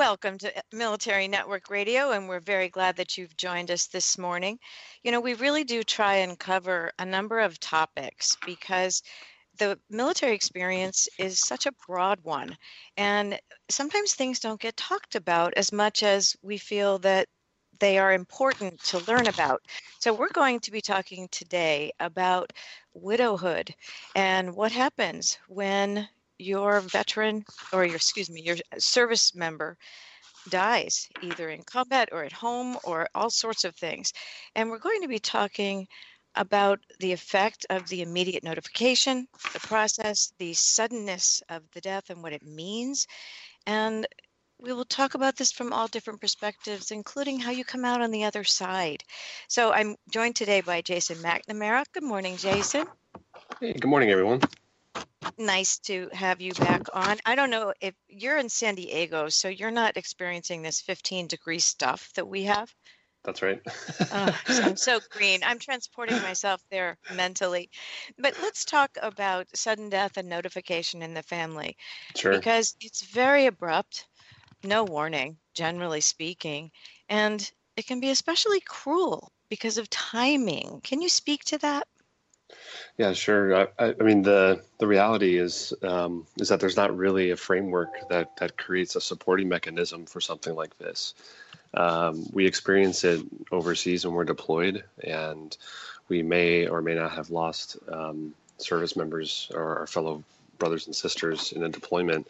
Welcome to uh, Military Network Radio, and we're very glad that you've joined us this morning. You know, we really do try and cover a number of topics because the military experience is such a broad one, and sometimes things don't get talked about as much as we feel that they are important to learn about. So, we're going to be talking today about widowhood and what happens when your veteran or your excuse me your service member dies either in combat or at home or all sorts of things and we're going to be talking about the effect of the immediate notification the process the suddenness of the death and what it means and we will talk about this from all different perspectives, including how you come out on the other side. So I'm joined today by Jason McNamara. Good morning, Jason. Hey, good morning, everyone nice to have you back on. I don't know if you're in San Diego, so you're not experiencing this 15 degree stuff that we have. That's right. oh, I'm so green. I'm transporting myself there mentally. But let's talk about sudden death and notification in the family. Sure. Because it's very abrupt, no warning, generally speaking, and it can be especially cruel because of timing. Can you speak to that? Yeah, sure. I, I mean, the the reality is um, is that there's not really a framework that that creates a supporting mechanism for something like this. Um, we experience it overseas when we're deployed, and we may or may not have lost um, service members or our fellow brothers and sisters in a deployment.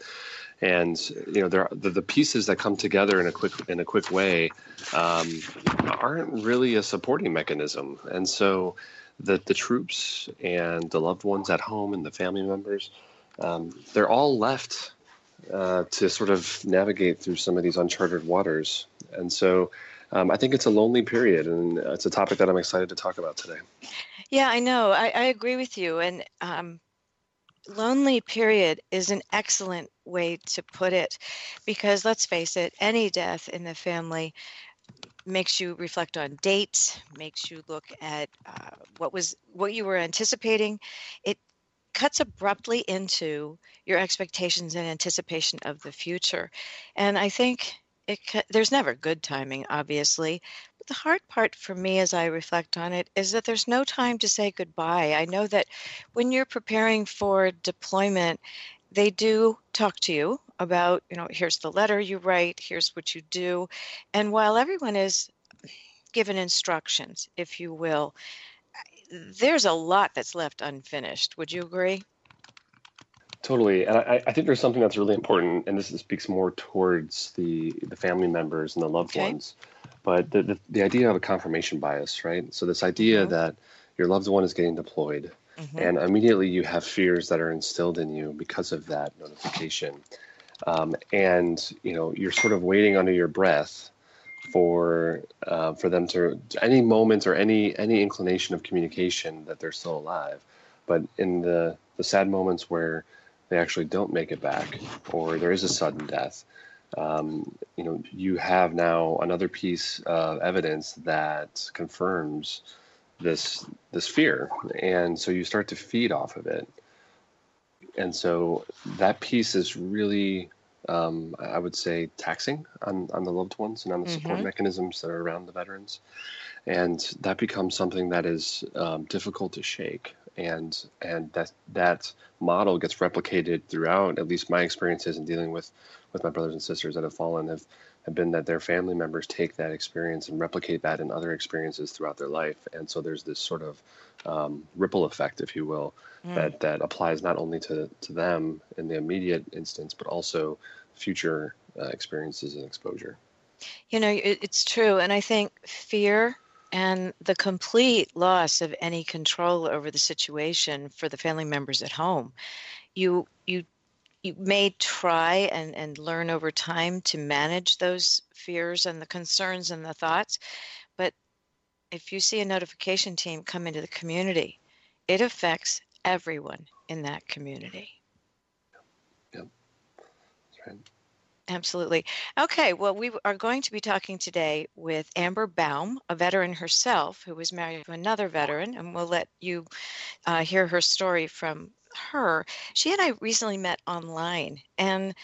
And you know, there the, the pieces that come together in a quick in a quick way um, aren't really a supporting mechanism, and so the, the troops and the loved ones at home and the family members, um, they're all left uh, to sort of navigate through some of these uncharted waters. And so um, I think it's a lonely period, and it's a topic that I'm excited to talk about today. Yeah, I know. I, I agree with you. And um, lonely period is an excellent way to put it because let's face it, any death in the family makes you reflect on dates, makes you look at uh, what was what you were anticipating. It cuts abruptly into your expectations and anticipation of the future, and I think it there's never good timing, obviously. But the hard part for me, as I reflect on it, is that there's no time to say goodbye. I know that when you're preparing for deployment, they do talk to you about, you know, here's the letter you write, here's what you do. And while everyone is given instructions, if you will, there's a lot that's left unfinished. Would you agree? Totally, and I, I think there's something that's really important, and this speaks more towards the the family members and the loved okay. ones. But the, the, the idea of a confirmation bias, right? So this idea mm-hmm. that your loved one is getting deployed, mm-hmm. and immediately you have fears that are instilled in you because of that notification. Um, and you know you're sort of waiting under your breath for uh, for them to any moment or any any inclination of communication that they're still alive. But in the the sad moments where they actually don't make it back, or there is a sudden death, um, you know, you have now another piece of evidence that confirms this this fear, and so you start to feed off of it and so that piece is really um, I would say taxing on, on the loved ones and on the mm-hmm. support mechanisms that are around the veterans. And that becomes something that is um, difficult to shake. and and that that model gets replicated throughout. At least my experiences in dealing with with my brothers and sisters that have fallen have have been that their family members take that experience and replicate that in other experiences throughout their life. And so there's this sort of um, ripple effect, if you will, mm. that that applies not only to to them in the immediate instance, but also future uh, experiences and exposure. You know, it, it's true, and I think fear and the complete loss of any control over the situation for the family members at home. You you you may try and, and learn over time to manage those fears and the concerns and the thoughts, but if you see a notification team come into the community, it affects everyone in that community. Yep. That's right. Absolutely. Okay, well, we are going to be talking today with Amber Baum, a veteran herself who was married to another veteran, and we'll let you uh, hear her story from her. She and I recently met online, and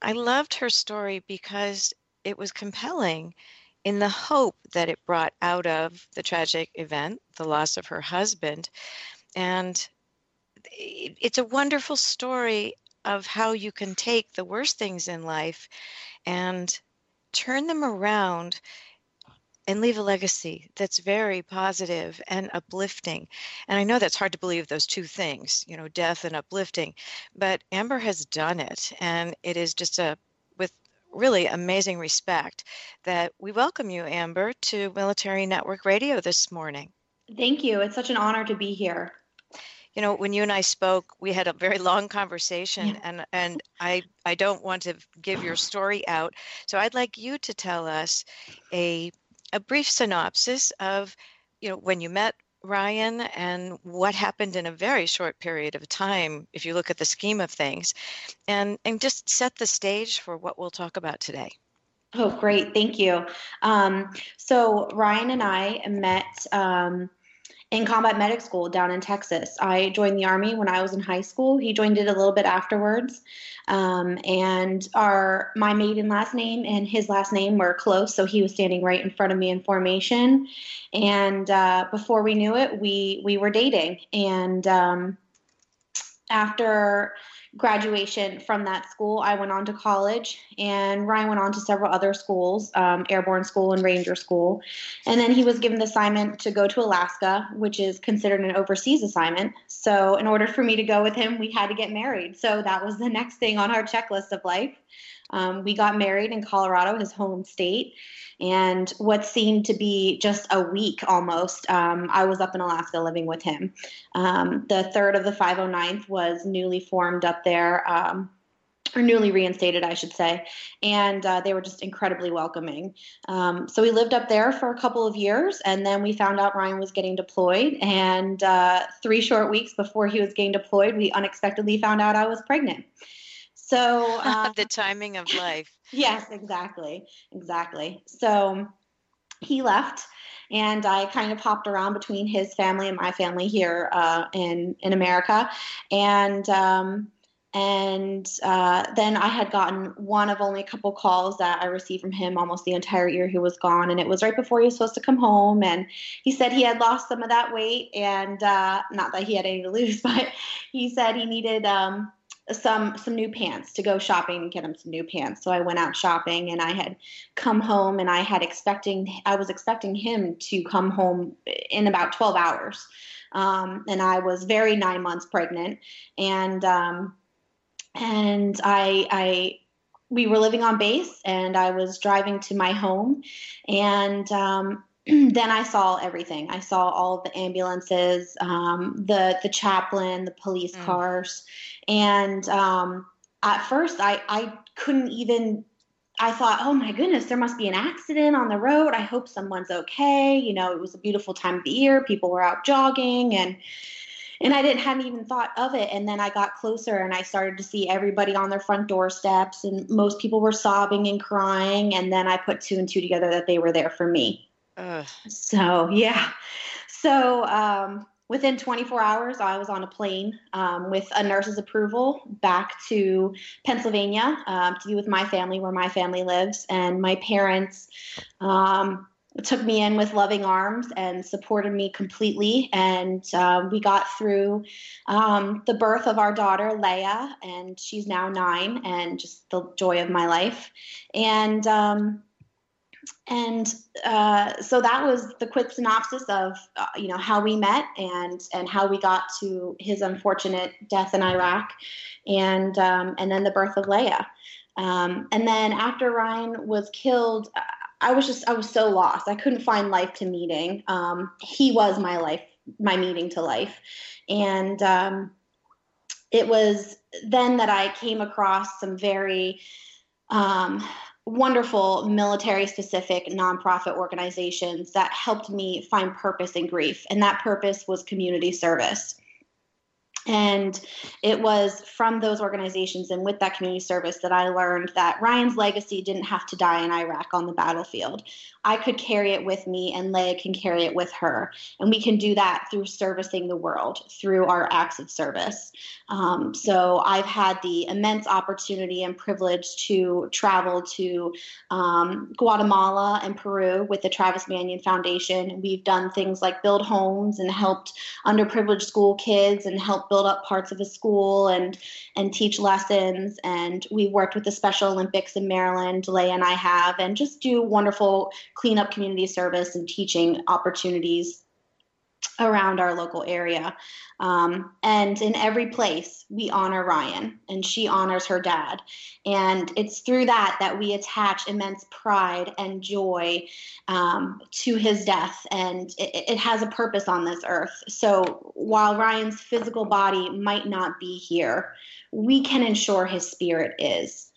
I loved her story because it was compelling in the hope that it brought out of the tragic event, the loss of her husband. And it's a wonderful story of how you can take the worst things in life and turn them around and leave a legacy that's very positive and uplifting. And I know that's hard to believe those two things, you know, death and uplifting, but Amber has done it. And it is just a, with really amazing respect, that we welcome you, Amber, to Military Network Radio this morning. Thank you. It's such an honor to be here you know when you and i spoke we had a very long conversation yeah. and and i i don't want to give your story out so i'd like you to tell us a a brief synopsis of you know when you met ryan and what happened in a very short period of time if you look at the scheme of things and and just set the stage for what we'll talk about today. Oh great. Thank you. Um, so ryan and i met um, in combat medic school down in Texas. I joined the Army when I was in high school. He joined it a little bit afterwards. Um, and our my maiden last name and his last name were close, so he was standing right in front of me in formation. And uh, before we knew it, we we were dating. And um, after graduation from that school, I went on to college, and Ryan went on to several other schools, um, airborne school and ranger school. And then he was given the assignment to go to Alaska, which is considered an overseas assignment. So, in order for me to go with him, we had to get married. So, that was the next thing on our checklist of life. Um, we got married in Colorado, his home state. And what seemed to be just a week almost, um, I was up in Alaska living with him. Um, the third of the 509th was newly formed up there. Um, or newly reinstated, I should say, and uh, they were just incredibly welcoming. Um, so we lived up there for a couple of years, and then we found out Ryan was getting deployed. And uh, three short weeks before he was getting deployed, we unexpectedly found out I was pregnant. So uh, the timing of life. yes, exactly, exactly. So he left, and I kind of hopped around between his family and my family here uh, in in America, and. Um, and uh, then I had gotten one of only a couple calls that I received from him almost the entire year he was gone. And it was right before he was supposed to come home. And he said he had lost some of that weight. And uh, not that he had any to lose, but he said he needed um, some some new pants to go shopping and get him some new pants. So I went out shopping and I had come home and I had expecting I was expecting him to come home in about 12 hours. Um, and I was very nine months pregnant and um, and I I we were living on base and I was driving to my home and um, then I saw everything. I saw all the ambulances, um, the the chaplain, the police mm. cars, and um, at first I I couldn't even. I thought, oh my goodness, there must be an accident on the road. I hope someone's okay. You know, it was a beautiful time of the year. People were out jogging, and and I didn't hadn't even thought of it. And then I got closer and I started to see everybody on their front doorsteps, and most people were sobbing and crying. And then I put two and two together that they were there for me. So yeah, so um, within 24 hours, I was on a plane um, with a nurse's approval back to Pennsylvania um, to be with my family, where my family lives, and my parents um, took me in with loving arms and supported me completely. And uh, we got through um, the birth of our daughter, Leia, and she's now nine, and just the joy of my life. And um, and uh, so that was the quick synopsis of uh, you know how we met and and how we got to his unfortunate death in Iraq, and um, and then the birth of Leia. Um, and then after Ryan was killed, I was just I was so lost. I couldn't find life to meeting. Um, he was my life, my meeting to life, and um, it was then that I came across some very um, wonderful military specific nonprofit organizations that helped me find purpose in grief, and that purpose was community service. And it was from those organizations and with that community service that I learned that Ryan's legacy didn't have to die in Iraq on the battlefield. I could carry it with me, and Leia can carry it with her. And we can do that through servicing the world, through our acts of service. Um, so I've had the immense opportunity and privilege to travel to um, Guatemala and Peru with the Travis Manion Foundation. We've done things like build homes and helped underprivileged school kids and build up parts of a school and and teach lessons. And we worked with the Special Olympics in Maryland, Leia and I have, and just do wonderful cleanup community service and teaching opportunities around our local area. Um, and in every place, we honor Ryan and she honors her dad. And it's through that that we attach immense pride and joy um, to his death. And it, it has a purpose on this earth. So while Ryan's physical body might not be here, we can ensure his spirit is.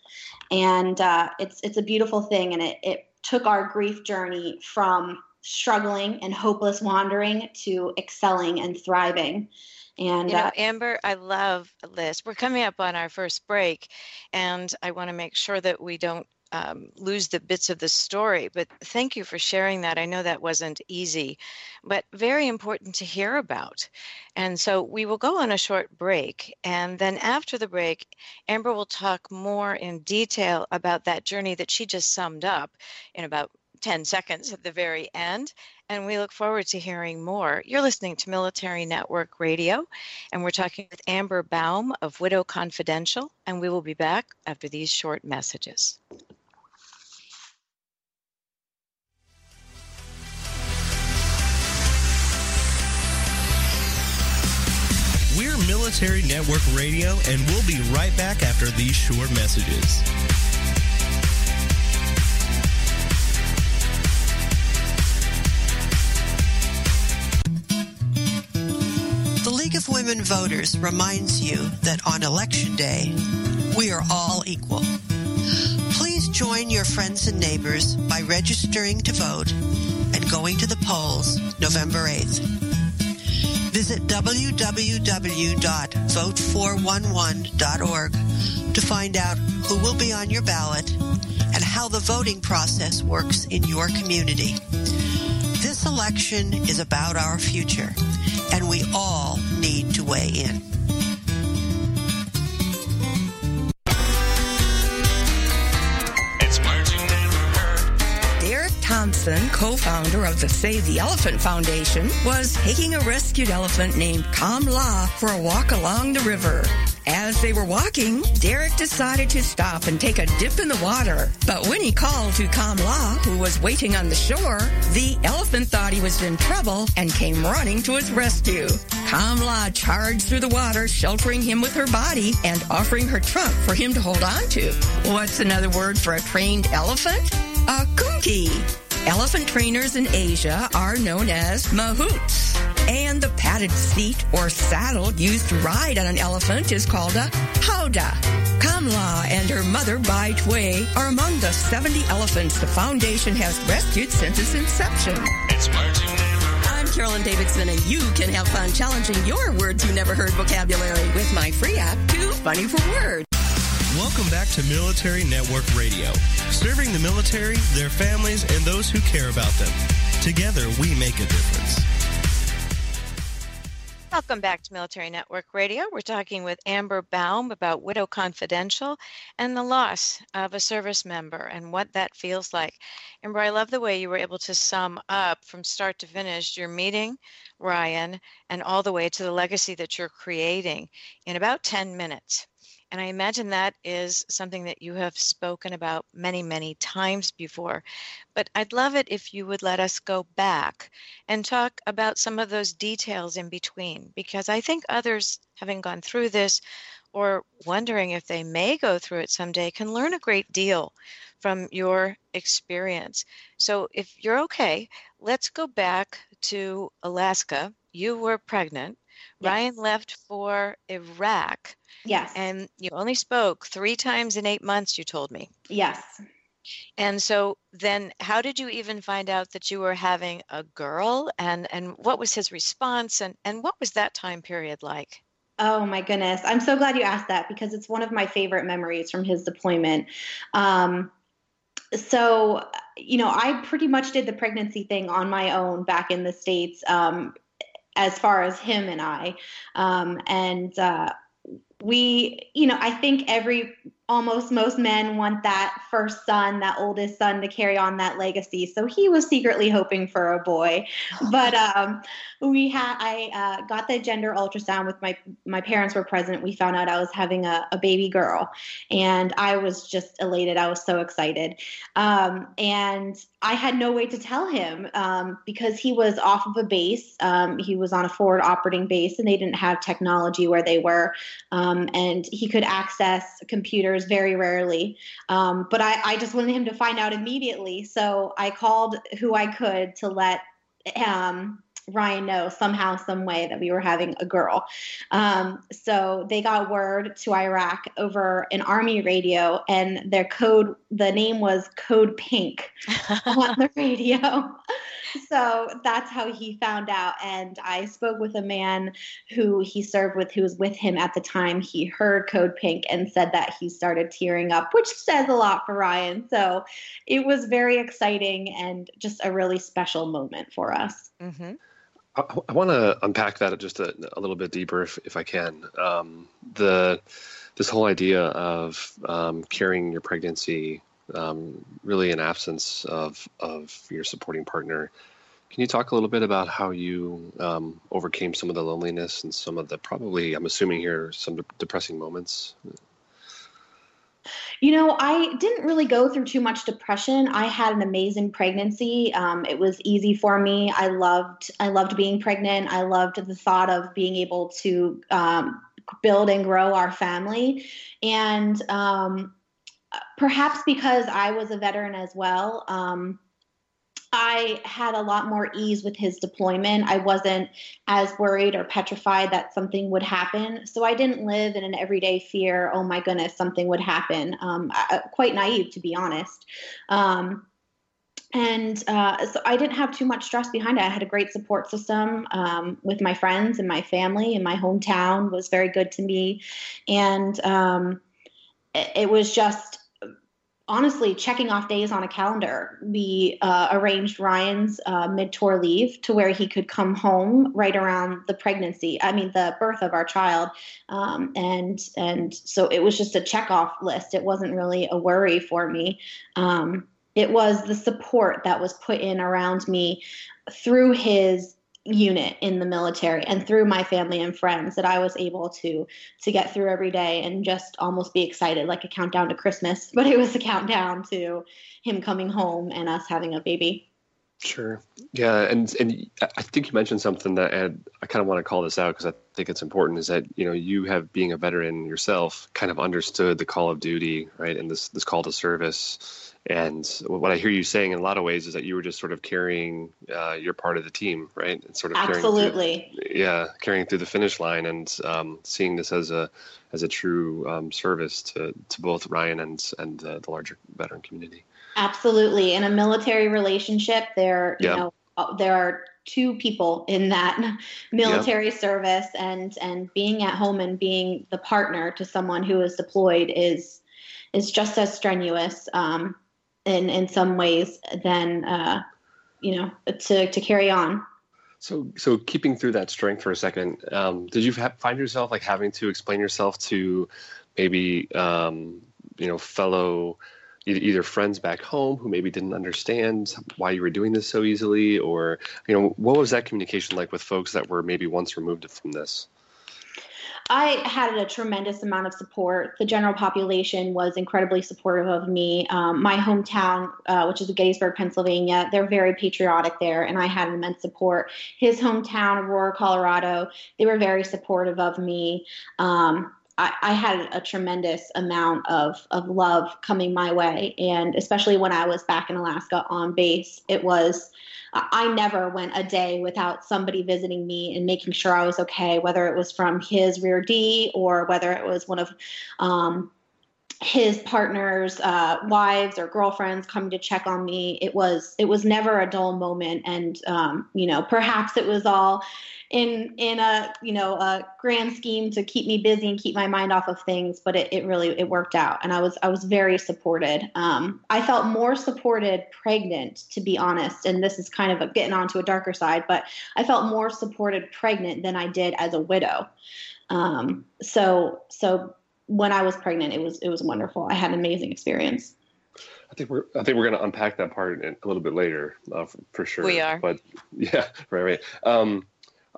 And uh, it's, it's a beautiful thing. And it, it took our grief journey from struggling and hopeless wandering to excelling and thriving. And you know, uh, Amber, I love this. We're coming up on our first break, and I want to make sure that we don't um, lose the bits of the story. But thank you for sharing that. I know that wasn't easy, but very important to hear about. And so we will go on a short break. And then after the break, Amber will talk more in detail about that journey that she just summed up in about 10 seconds at the very end. And we look forward to hearing more. You're listening to Military Network Radio, and we're talking with Amber Baum of Widow Confidential. And we will be back after these short messages. We're Military Network Radio, and we'll be right back after these short messages. Women Voters reminds you that on Election Day, we are all equal. Please join your friends and neighbors by registering to vote and going to the polls November 8th. Visit www.vote411.org to find out who will be on your ballot and how the voting process works in your community. This election is about our future, and we all need to weigh in. Thompson, co-founder of the Save the Elephant Foundation, was taking a rescued elephant named Kamla for a walk along the river. As they were walking, Derek decided to stop and take a dip in the water. But when he called to Kamla, who was waiting on the shore, the elephant thought he was in trouble and came running to his rescue. Kamla charged through the water, sheltering him with her body and offering her trunk for him to hold on to. What's another word for a trained elephant? A kumki. Elephant trainers in Asia are known as mahouts. And the padded seat or saddle used to ride on an elephant is called a howdah. Kamla and her mother Bai Tui are among the 70 elephants the foundation has rescued since its inception. It's I'm Carolyn Davidson, and you can have fun challenging your words you never heard vocabulary with my free app, Too Funny for Words. Welcome back to Military Network Radio, serving the military, their families, and those who care about them. Together, we make a difference. Welcome back to Military Network Radio. We're talking with Amber Baum about Widow Confidential and the loss of a service member and what that feels like. Amber, I love the way you were able to sum up from start to finish your meeting Ryan and all the way to the legacy that you're creating in about 10 minutes. And I imagine that is something that you have spoken about many, many times before. But I'd love it if you would let us go back and talk about some of those details in between, because I think others, having gone through this or wondering if they may go through it someday, can learn a great deal from your experience. So if you're okay, let's go back to Alaska. You were pregnant. Yes. Ryan left for Iraq. Yes. And you only spoke three times in eight months, you told me. Yes. And so then how did you even find out that you were having a girl and and what was his response and and what was that time period like? Oh my goodness. I'm so glad you asked that because it's one of my favorite memories from his deployment. Um, so, you know, I pretty much did the pregnancy thing on my own back in the States um, as far as him and I. Um, and uh, we, you know, I think every almost most men want that first son, that oldest son, to carry on that legacy. So he was secretly hoping for a boy, but um, we had I uh, got the gender ultrasound with my my parents were present. We found out I was having a, a baby girl, and I was just elated. I was so excited, um, and I had no way to tell him um, because he was off of a base. Um, he was on a forward operating base, and they didn't have technology where they were, um, and he could access computers very rarely. Um, but I, I just wanted him to find out immediately. So I called who I could to let um, Ryan know somehow, some way that we were having a girl. Um, so they got word to Iraq over an army radio, and their code, the name was Code Pink on the radio so that's how he found out. And I spoke with a man who he served with, who was with him at the time. He heard Code Pink and said that he started tearing up, which says a lot for Ryan. So it was very exciting and just a really special moment for us. Mm-hmm. I, I want to unpack that just a, a, little bit deeper, if, if I can. Um, the this whole idea of um, carrying your pregnancy um, really in absence of of your supporting partner. Can you talk a little bit about how you um, overcame some of the loneliness and some of the probably, I'm assuming here, some de- depressing moments? You know, I didn't really go through too much depression. I had an amazing pregnancy. Um, it was easy for me. I loved, I loved being pregnant. I loved the thought of being able to um, build and grow our family. And um, perhaps because I was a veteran as well, um, I had a lot more ease with his deployment. I wasn't as worried or petrified that something would happen. So I didn't live in an everyday fear, oh my goodness, something would happen. Um, I, quite naive, to be honest. Um, and uh, so I didn't have too much stress behind it. I had a great support system um, with my friends and my family, and my hometown was very good to me. And um, it, it was just honestly checking off days on a calendar. We uh, arranged Ryan's uh, mid tour leave to where he could come home right around the pregnancy. I mean, the birth of our child, um, and and so it was just a check off list. It wasn't really a worry for me. Um, it was the support that was put in around me through his unit in the military and through my family and friends that I was able to to get through every day and just almost be excited like a countdown to Christmas but it was a countdown to him coming home and us having a baby. Sure. Yeah and and I think you mentioned something that I, I kind of want to call this out because I think it's important is that you know you have being a veteran yourself kind of understood the call of duty right and this this call to service and what I hear you saying in a lot of ways is that you were just sort of carrying uh, your part of the team, right? And sort of absolutely, through, yeah, carrying through the finish line and um, seeing this as a as a true um, service to to both Ryan and and uh, the larger veteran community. Absolutely, in a military relationship, there you yeah. know uh, there are two people in that military yeah. service, and and being at home and being the partner to someone who is deployed is is just as strenuous. Um, in in some ways than uh, you know to to carry on. So, so keeping through that strength for a second, um, did you ha- find yourself like having to explain yourself to maybe um, you know fellow either friends back home who maybe didn't understand why you were doing this so easily, or you know what was that communication like with folks that were maybe once removed from this? I had a tremendous amount of support. The general population was incredibly supportive of me. Um, my hometown, uh, which is Gettysburg, Pennsylvania, they're very patriotic there, and I had immense support. His hometown, Aurora, Colorado, they were very supportive of me. Um, I, I, had a tremendous amount of, of love coming my way. And especially when I was back in Alaska on base, it was I never went a day without somebody visiting me and making sure I was okay, whether it was from his rear D or whether it was one of um, his partner's uh, wives or girlfriends coming to check on me. It was it was never a dull moment, and um, you know perhaps it was all in in a you know a grand scheme to keep me busy and keep my mind off of things but it, it really it worked out. And i was i was very supported. Um, i felt more supported pregnant to be honest. And this is kind of a, getting onto a darker side but i felt more supported pregnant than i did as a widow. Um, so so when i was pregnant it was it was wonderful i had an amazing experience I think we're I think we're going to unpack that part a little bit later, uh, for, for, sure. We are, but yeah, right, right. Um,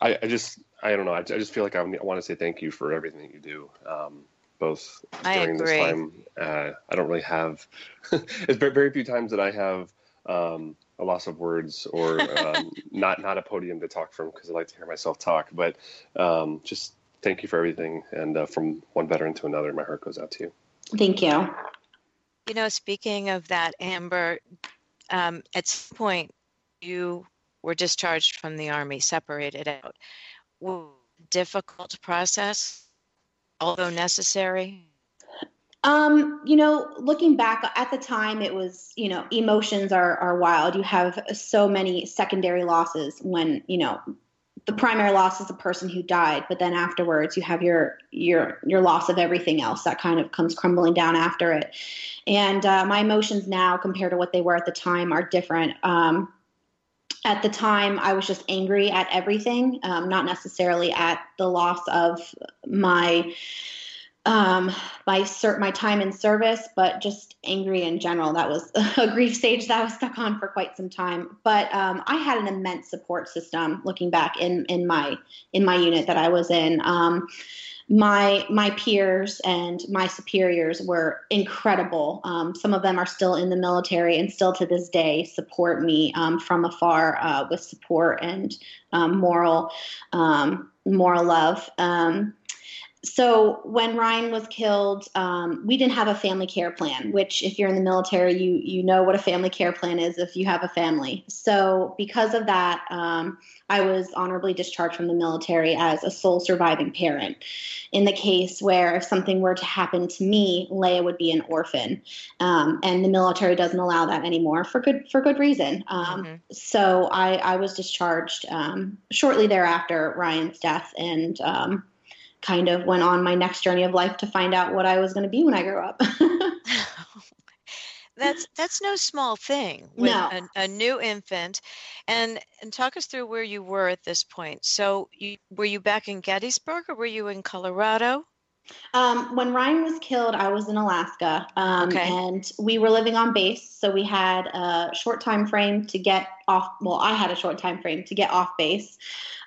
I, I just I don't know. I, I just feel like I, I want to say thank you for everything that you do. Um, both during this time. Uh, I don't really have. it's very, very few times that I have um, a loss of words or um, not not a podium to talk from because I like to hear myself talk. But um, just thank you for everything, and uh, from one veteran to another, my heart goes out to you. Thank you. You know, speaking of that, Amber, um, at some point you were discharged from the Army, separated out. Difficult process, although necessary? Um, you know, looking back at the time, it was, you know, emotions are, are wild. You have so many secondary losses when, you know, the primary loss is the person who died, but then afterwards you have your your your loss of everything else that kind of comes crumbling down after it. And uh, my emotions now, compared to what they were at the time, are different. Um, at the time i was just angry at everything um, not necessarily at the loss of my um, my cert my time in service but just angry in general that was a grief stage that i was stuck on for quite some time but um, i had an immense support system looking back in in my in my unit that i was in um, my my peers and my superiors were incredible. Um, some of them are still in the military and still to this day support me um, from afar uh, with support and um, moral um, moral love. Um, so when Ryan was killed, um, we didn't have a family care plan. Which, if you're in the military, you you know what a family care plan is if you have a family. So because of that, um, I was honorably discharged from the military as a sole surviving parent. In the case where if something were to happen to me, Leia would be an orphan, um, and the military doesn't allow that anymore for good for good reason. Um, mm-hmm. So I, I was discharged um, shortly thereafter Ryan's death, and um, kind of went on my next journey of life to find out what I was going to be when I grew up. that's that's no small thing with no. a, a, new infant and and talk us through where you were at this point so you were you back in gettysburg or were you in colorado um, when Ryan was killed, I was in Alaska, um, okay. and we were living on base. So we had a short time frame to get off. Well, I had a short time frame to get off base.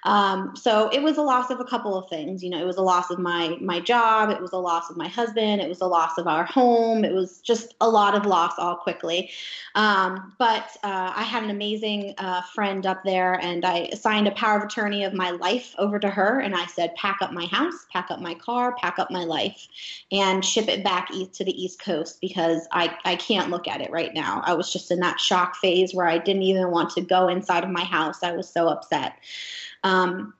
Um, so it was a loss of a couple of things. You know, it was a loss of my my job. It was a loss of my husband. It was a loss of our home. It was just a lot of loss all quickly. Um, but uh, I had an amazing uh, friend up there, and I assigned a power of attorney of my life over to her, and I said, pack up my house, pack up my car, pack up my life, and ship it back east to the East Coast because I I can't look at it right now. I was just in that shock phase where I didn't even want to go inside of my house. I was so upset. Um,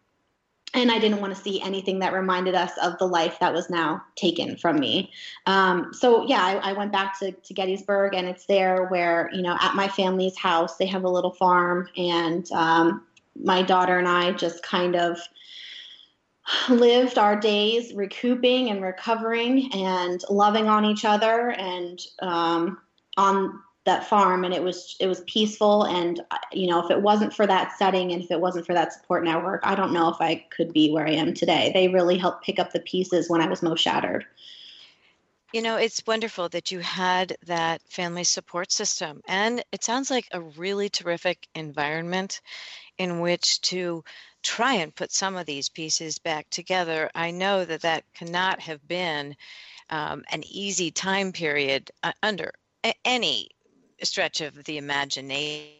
and I didn't want to see anything that reminded us of the life that was now taken from me. Um, so yeah, I, I, went back to, to Gettysburg, and it's there where you know at my family's house they have a little farm, and um, my daughter and I just kind of lived our days recouping and recovering and loving on each other and um, on that farm and it was it was peaceful and you know if it wasn't for that setting and if it wasn't for that support network i don't know if i could be where i am today they really helped pick up the pieces when i was most shattered you know, it's wonderful that you had that family support system. And it sounds like a really terrific environment in which to try and put some of these pieces back together. I know that that cannot have been um, an easy time period uh, under any stretch of the imagination.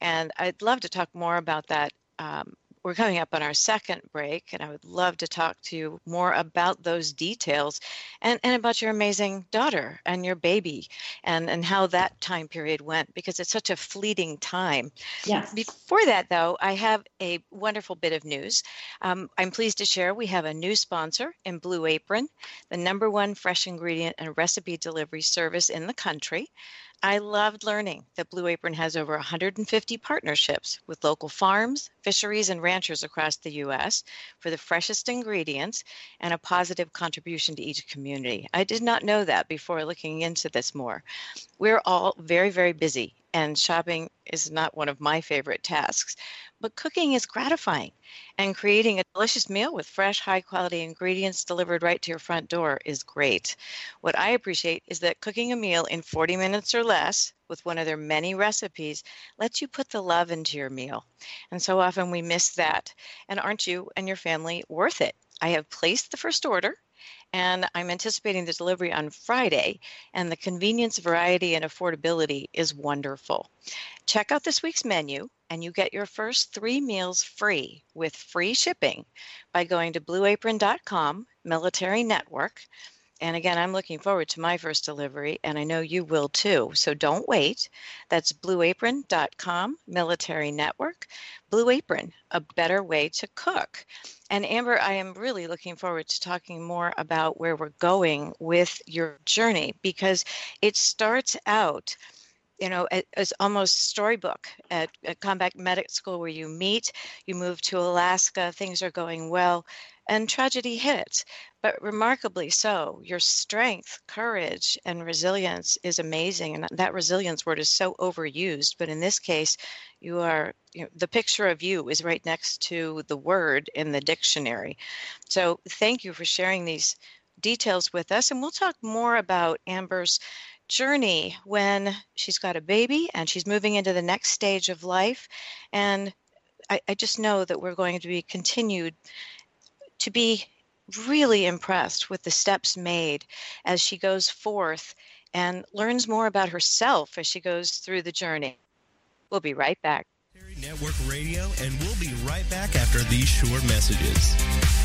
And I'd love to talk more about that um, we're coming up on our second break, and I would love to talk to you more about those details and, and about your amazing daughter and your baby and, and how that time period went because it's such a fleeting time. Yes. Before that, though, I have a wonderful bit of news. Um, I'm pleased to share we have a new sponsor in Blue Apron, the number one fresh ingredient and recipe delivery service in the country. I loved learning that Blue Apron has over 150 partnerships with local farms, fisheries, and ranchers across the U.S. for the freshest ingredients and a positive contribution to each community. I did not know that before looking into this more. We're all very, very busy, and shopping is not one of my favorite tasks but cooking is gratifying. And creating a delicious meal with fresh, high quality ingredients delivered right to your front door is great. What I appreciate is that cooking a meal in 40 minutes or less with one of their many recipes lets you put the love into your meal. And so often we miss that. And aren't you and your family worth it? I have placed the first order and I'm anticipating the delivery on Friday. And the convenience, variety, and affordability is wonderful. Check out this week's menu, and you get your first three meals free with free shipping by going to blueapron.com, military network. And again, I'm looking forward to my first delivery, and I know you will too. So don't wait. That's blueapron.com, military network. Blue Apron, a better way to cook. And Amber, I am really looking forward to talking more about where we're going with your journey because it starts out you know, it's almost storybook at, at Combat Medic School where you meet, you move to Alaska, things are going well, and tragedy hits. But remarkably so, your strength, courage, and resilience is amazing. And that resilience word is so overused. But in this case, you are, you know, the picture of you is right next to the word in the dictionary. So thank you for sharing these details with us. And we'll talk more about Amber's journey when she's got a baby and she's moving into the next stage of life. And I, I just know that we're going to be continued to be really impressed with the steps made as she goes forth and learns more about herself as she goes through the journey. We'll be right back. Network Radio, and we'll be right back after these short messages.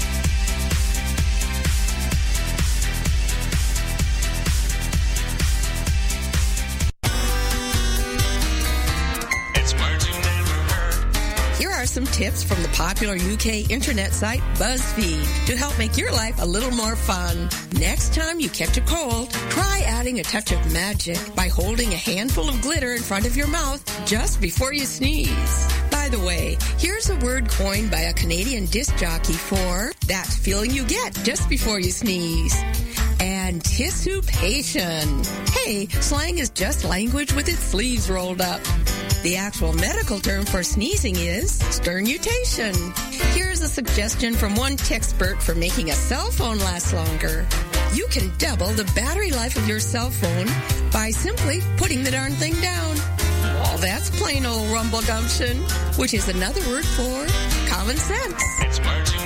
Are some tips from the popular UK internet site BuzzFeed to help make your life a little more fun. Next time you catch a cold, try adding a touch of magic by holding a handful of glitter in front of your mouth just before you sneeze. By the way, here's a word coined by a Canadian disc jockey for that feeling you get just before you sneeze. Anticipation. Hey, slang is just language with its sleeves rolled up. The actual medical term for sneezing is sternutation. Here's a suggestion from one expert for making a cell phone last longer. You can double the battery life of your cell phone by simply putting the darn thing down. Well, that's plain old rumble gumption, which is another word for common sense.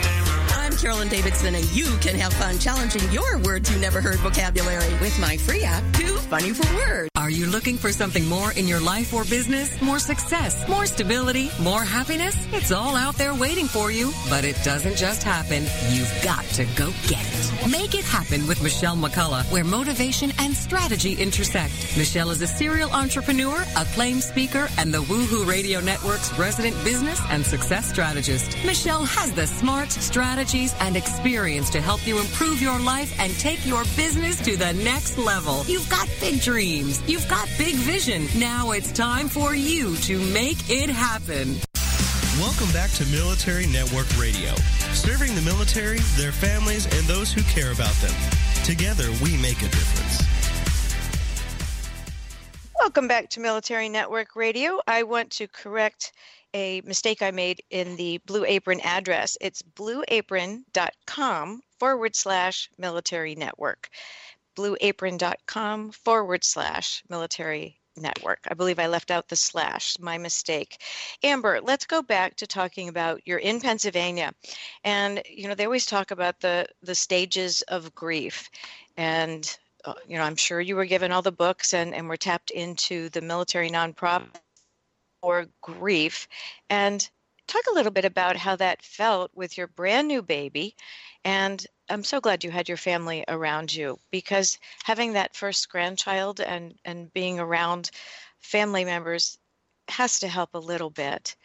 Carolyn Davidson, and you can have fun challenging your words you never heard vocabulary with my free app, Too Funny for Words. Are you looking for something more in your life or business? More success, more stability, more happiness? It's all out there waiting for you, but it doesn't just happen. You've got to go get it. Make it happen with Michelle McCullough, where motivation and strategy intersect. Michelle is a serial entrepreneur, acclaimed speaker, and the Woohoo Radio Network's resident business and success strategist. Michelle has the smart strategies and experience to help you improve your life and take your business to the next level. You've got big dreams. You've got big vision. Now it's time for you to make it happen. Welcome back to Military Network Radio, serving the military, their families, and those who care about them. Together, we make a difference. Welcome back to Military Network Radio. I want to correct a mistake I made in the Blue Apron address. It's blueapron.com forward slash military network. Blueapron.com forward slash military network. I believe I left out the slash, my mistake. Amber, let's go back to talking about you're in Pennsylvania. And you know, they always talk about the the stages of grief. And uh, you know, I'm sure you were given all the books and, and were tapped into the military nonprofit for grief. And talk a little bit about how that felt with your brand new baby. And I'm so glad you had your family around you because having that first grandchild and, and being around family members has to help a little bit.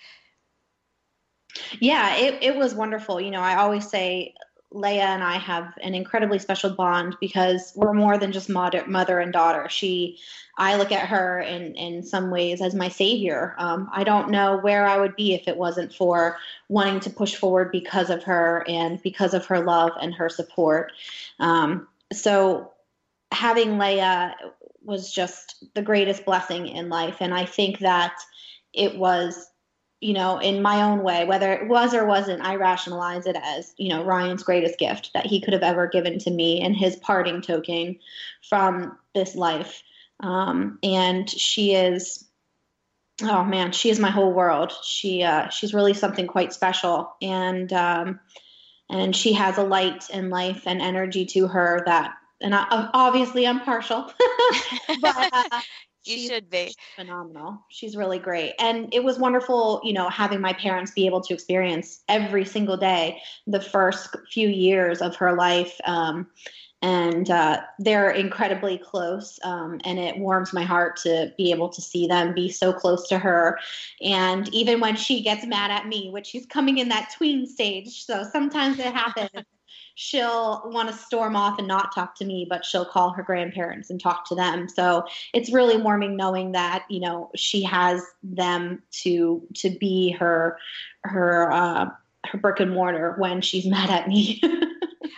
Yeah, it, it was wonderful. You know, I always say Leia and I have an incredibly special bond because we're more than just mother, and daughter. She, I look at her in in some ways as my savior. Um, I don't know where I would be if it wasn't for wanting to push forward because of her and because of her love and her support. Um, so having Leia was just the greatest blessing in life, and I think that it was you know, in my own way, whether it was or wasn't, I rationalize it as, you know, Ryan's greatest gift that he could have ever given to me and his parting token from this life. Um, and she is, oh man, she is my whole world. She, uh, she's really something quite special. And, um, and she has a light and life and energy to her that, and I, obviously I'm partial, but, uh, you should be phenomenal. She's really great. And it was wonderful, you know, having my parents be able to experience every single day the first few years of her life. Um, and uh, they're incredibly close. Um, and it warms my heart to be able to see them be so close to her. And even when she gets mad at me, which she's coming in that tween stage, so sometimes it happens she'll want to storm off and not talk to me, but she'll call her grandparents and talk to them. So it's really warming knowing that you know she has them to to be her her uh, her brick and mortar when she's mad at me.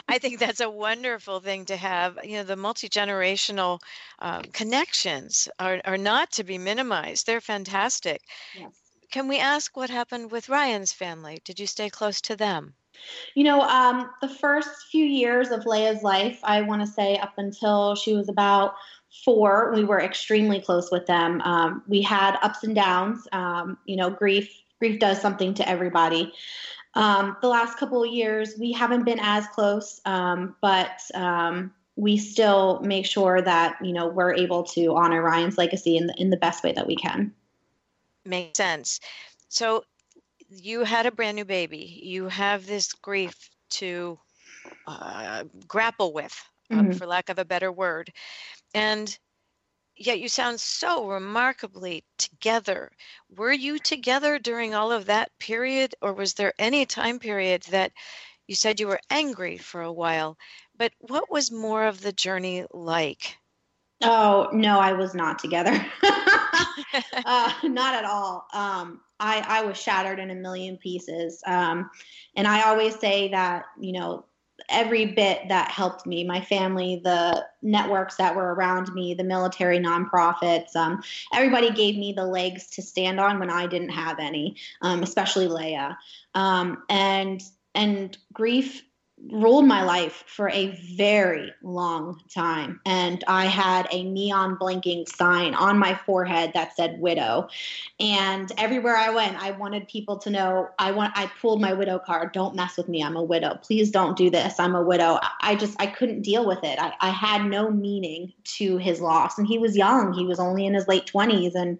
I think that's a wonderful thing to have. You know, the multi generational um, connections are, are not to be minimized. They're fantastic. Yes. Can we ask what happened with Ryan's family? Did you stay close to them? You know, um, the first few years of Leia's life, I want to say up until she was about four, we were extremely close with them. Um, we had ups and downs. Um, you know, grief grief does something to everybody. Um, the last couple of years, we haven't been as close, um, but um, we still make sure that you know we're able to honor Ryan's legacy in the, in the best way that we can. Makes sense. So you had a brand new baby. You have this grief to uh, grapple with, um, mm-hmm. for lack of a better word. And yet you sound so remarkably together. Were you together during all of that period, or was there any time period that you said you were angry for a while? But what was more of the journey like? Oh, no, I was not together. uh, not at all. Um, I, I was shattered in a million pieces. Um, and I always say that, you know, every bit that helped me, my family, the networks that were around me, the military nonprofits, um, everybody gave me the legs to stand on when I didn't have any, um, especially Leia. Um, and and grief ruled my life for a very long time. And I had a neon blinking sign on my forehead that said widow. And everywhere I went, I wanted people to know I want I pulled my widow card. Don't mess with me. I'm a widow. Please don't do this. I'm a widow. I just I couldn't deal with it. I, I had no meaning to his loss. And he was young. He was only in his late twenties and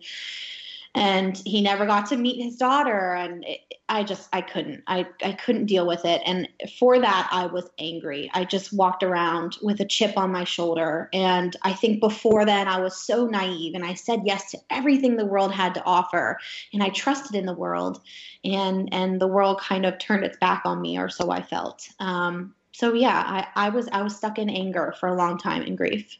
and he never got to meet his daughter and it, i just i couldn't I, I couldn't deal with it. And for that i was angry. I just walked around with a chip on my shoulder. And i think before then i was so naive and i said yes to everything the world had to offer. And i trusted in the world and and the world kind of turned its back on me or so i felt. Um, so yeah I, I was i was stuck in anger for a long time in grief.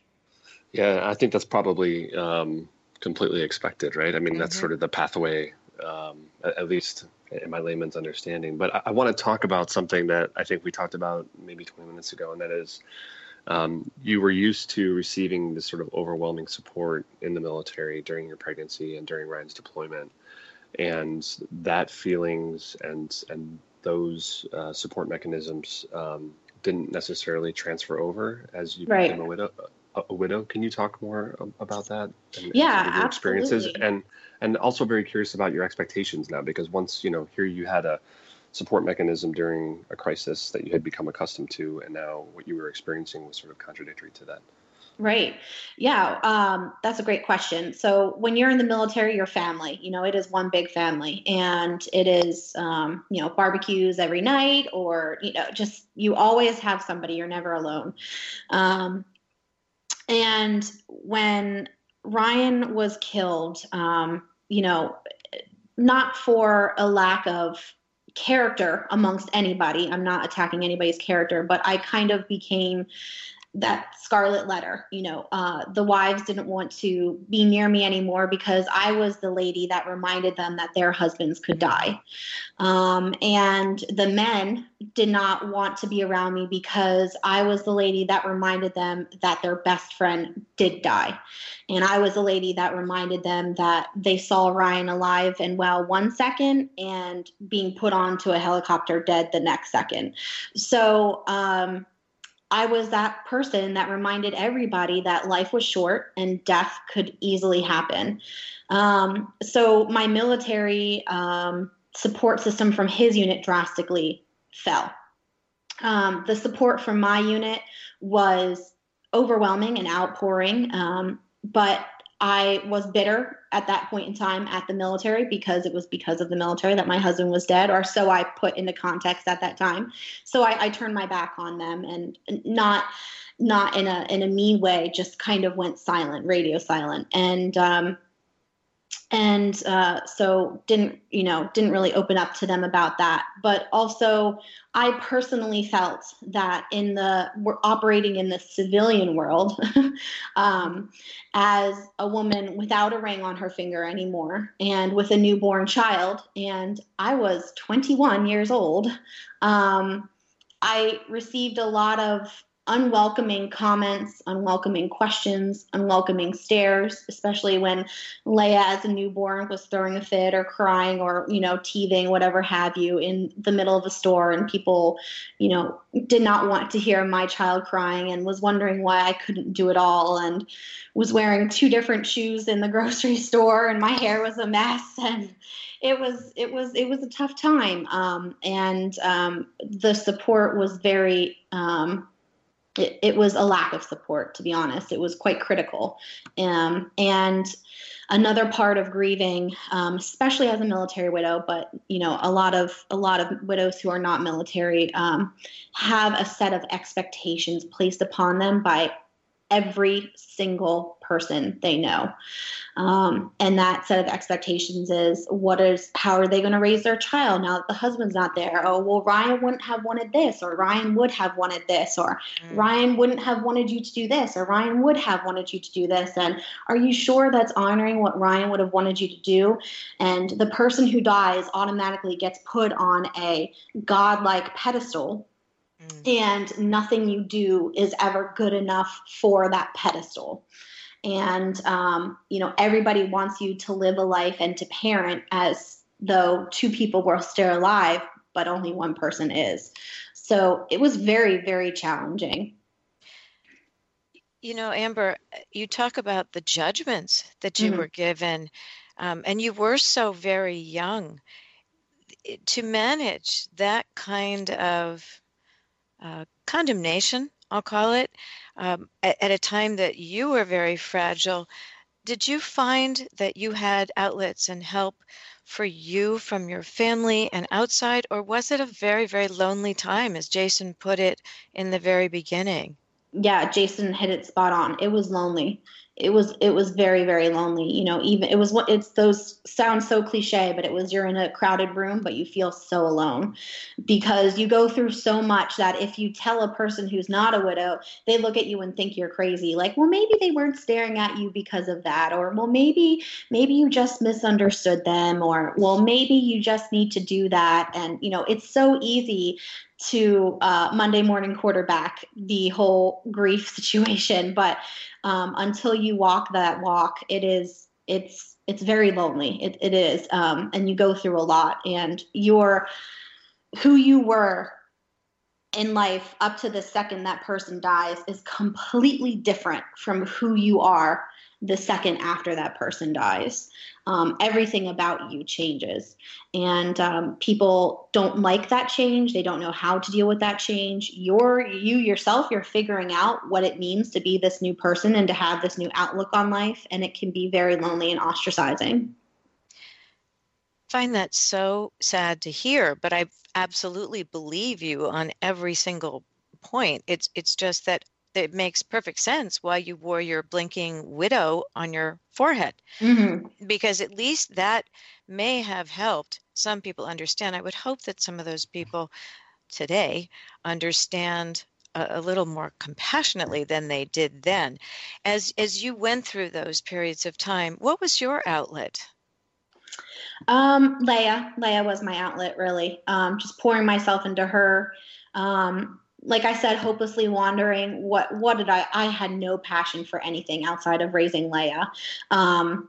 Yeah i think that's probably um completely expected, right? I mean, mm-hmm. that's sort of the pathway, um, at, least in my layman's understanding. But I, I want to talk about something that I think we talked about maybe 20 minutes ago, and that is Um, you were used to receiving this sort of overwhelming support in the military during your pregnancy and during Ryan's deployment, and that feelings and and those uh, support mechanisms um, didn't necessarily transfer over as you right. became a widow. A, widow. Can you talk more about that? And, yeah, and your experiences and and also very curious about your expectations now because once you know here you had a support mechanism during a crisis that you had become accustomed to, and now what you were experiencing was sort of contradictory to that. Right. Yeah, um, that's a great question. So when you're in the military, your family, you know, it is one big family, and it is, um, you know, barbecues every night, or you know, just you always have somebody. You're never alone. Um, and when Ryan was killed, um, you know, not for a lack of character amongst anybody. I'm not attacking anybody's character, but I kind of became that scarlet letter. You know, uh, the wives didn't want to be near me anymore because I was the lady that reminded them that their husbands could die. Um, and the men did not want to be around me because I was the lady that reminded them that their best friend did die. And I was the lady that reminded them that they saw Ryan alive and well one second and being put onto a helicopter dead the next second. So, um, I was that person that reminded everybody that life was short and death could easily happen. Um, so my military um, support system from his unit drastically fell. Um, the support from my unit was overwhelming and outpouring, um, but I was bitter at that point in time at the military because it was because of the military that my husband was dead, or so I put into context at that time. So I, I turned my back on them and not not in a in a mean way, just kind of went silent, radio silent, and um, and uh, so didn't you know didn't really open up to them about that. But also i personally felt that in the we're operating in the civilian world um, as a woman without a ring on her finger anymore and with a newborn child and i was 21 years old um, i received a lot of unwelcoming comments, unwelcoming questions, unwelcoming stares, especially when Leia, as a newborn, was throwing a fit or crying or, you know, teething, whatever have you, in the middle of the store. And people, you know, did not want to hear my child crying and was wondering why I couldn't do it all and was wearing two different shoes in the grocery store and my hair was a mess. And it was, it was, it was a tough time. Um, and um, the support was very, um, it, it, was a lack of support to be honest. It was quite critical. Um, and another part of grieving um, especially as a military widow but you know a lot of a lot of widows who are not military um, have a set of expectations placed upon them by every single person they know. Um, and that set of expectations is what is how are they going to raise their child now that the husband's not there? Oh, well, Ryan wouldn't have wanted this, or Ryan would have wanted this, or mm. Ryan wouldn't have wanted you to do this, or Ryan would have wanted you to do this. And are you sure that's honoring what Ryan would have wanted you to do? And the person who dies automatically gets put on a godlike pedestal Mm. And nothing you do is ever good enough for that pedestal. And, um, you know, everybody wants you to live a life and to parent as though two people were still alive, but only one person is. So it was very, very challenging. You know, Amber, you talk about the judgments that you mm-hmm. were given, um, and you were so very young. To manage that kind of uh, condemnation, I'll call it, um, at, at a time that you were very fragile. Did you find that you had outlets and help for you from your family and outside, or was it a very, very lonely time, as Jason put it in the very beginning? Yeah, Jason hit it spot on. It was lonely. It was it was very very lonely you know even it was what it's those sounds so cliche but it was you're in a crowded room but you feel so alone because you go through so much that if you tell a person who's not a widow they look at you and think you're crazy like well maybe they weren't staring at you because of that or well maybe maybe you just misunderstood them or well maybe you just need to do that and you know it's so easy to uh, Monday morning quarterback the whole grief situation. But um, until you walk that walk, it is it's it's very lonely. It, it is, um, and you go through a lot. And you're who you were in life up to the second that person dies is completely different from who you are the second after that person dies. Um, everything about you changes. And um, people don't like that change. They don't know how to deal with that change. You're, you yourself, you're figuring out what it means to be this new person and to have this new outlook on life. And it can be very lonely and ostracizing. find that so sad to hear, but I absolutely believe you on every single point. It's it's just that it makes perfect sense why you wore your blinking widow on your forehead mm-hmm. because at least that may have helped some people understand i would hope that some of those people today understand a, a little more compassionately than they did then as as you went through those periods of time what was your outlet um, Leia, Leia was my outlet really. Um, just pouring myself into her. Um, like I said, hopelessly wandering. What what did I? I had no passion for anything outside of raising Leia. Um,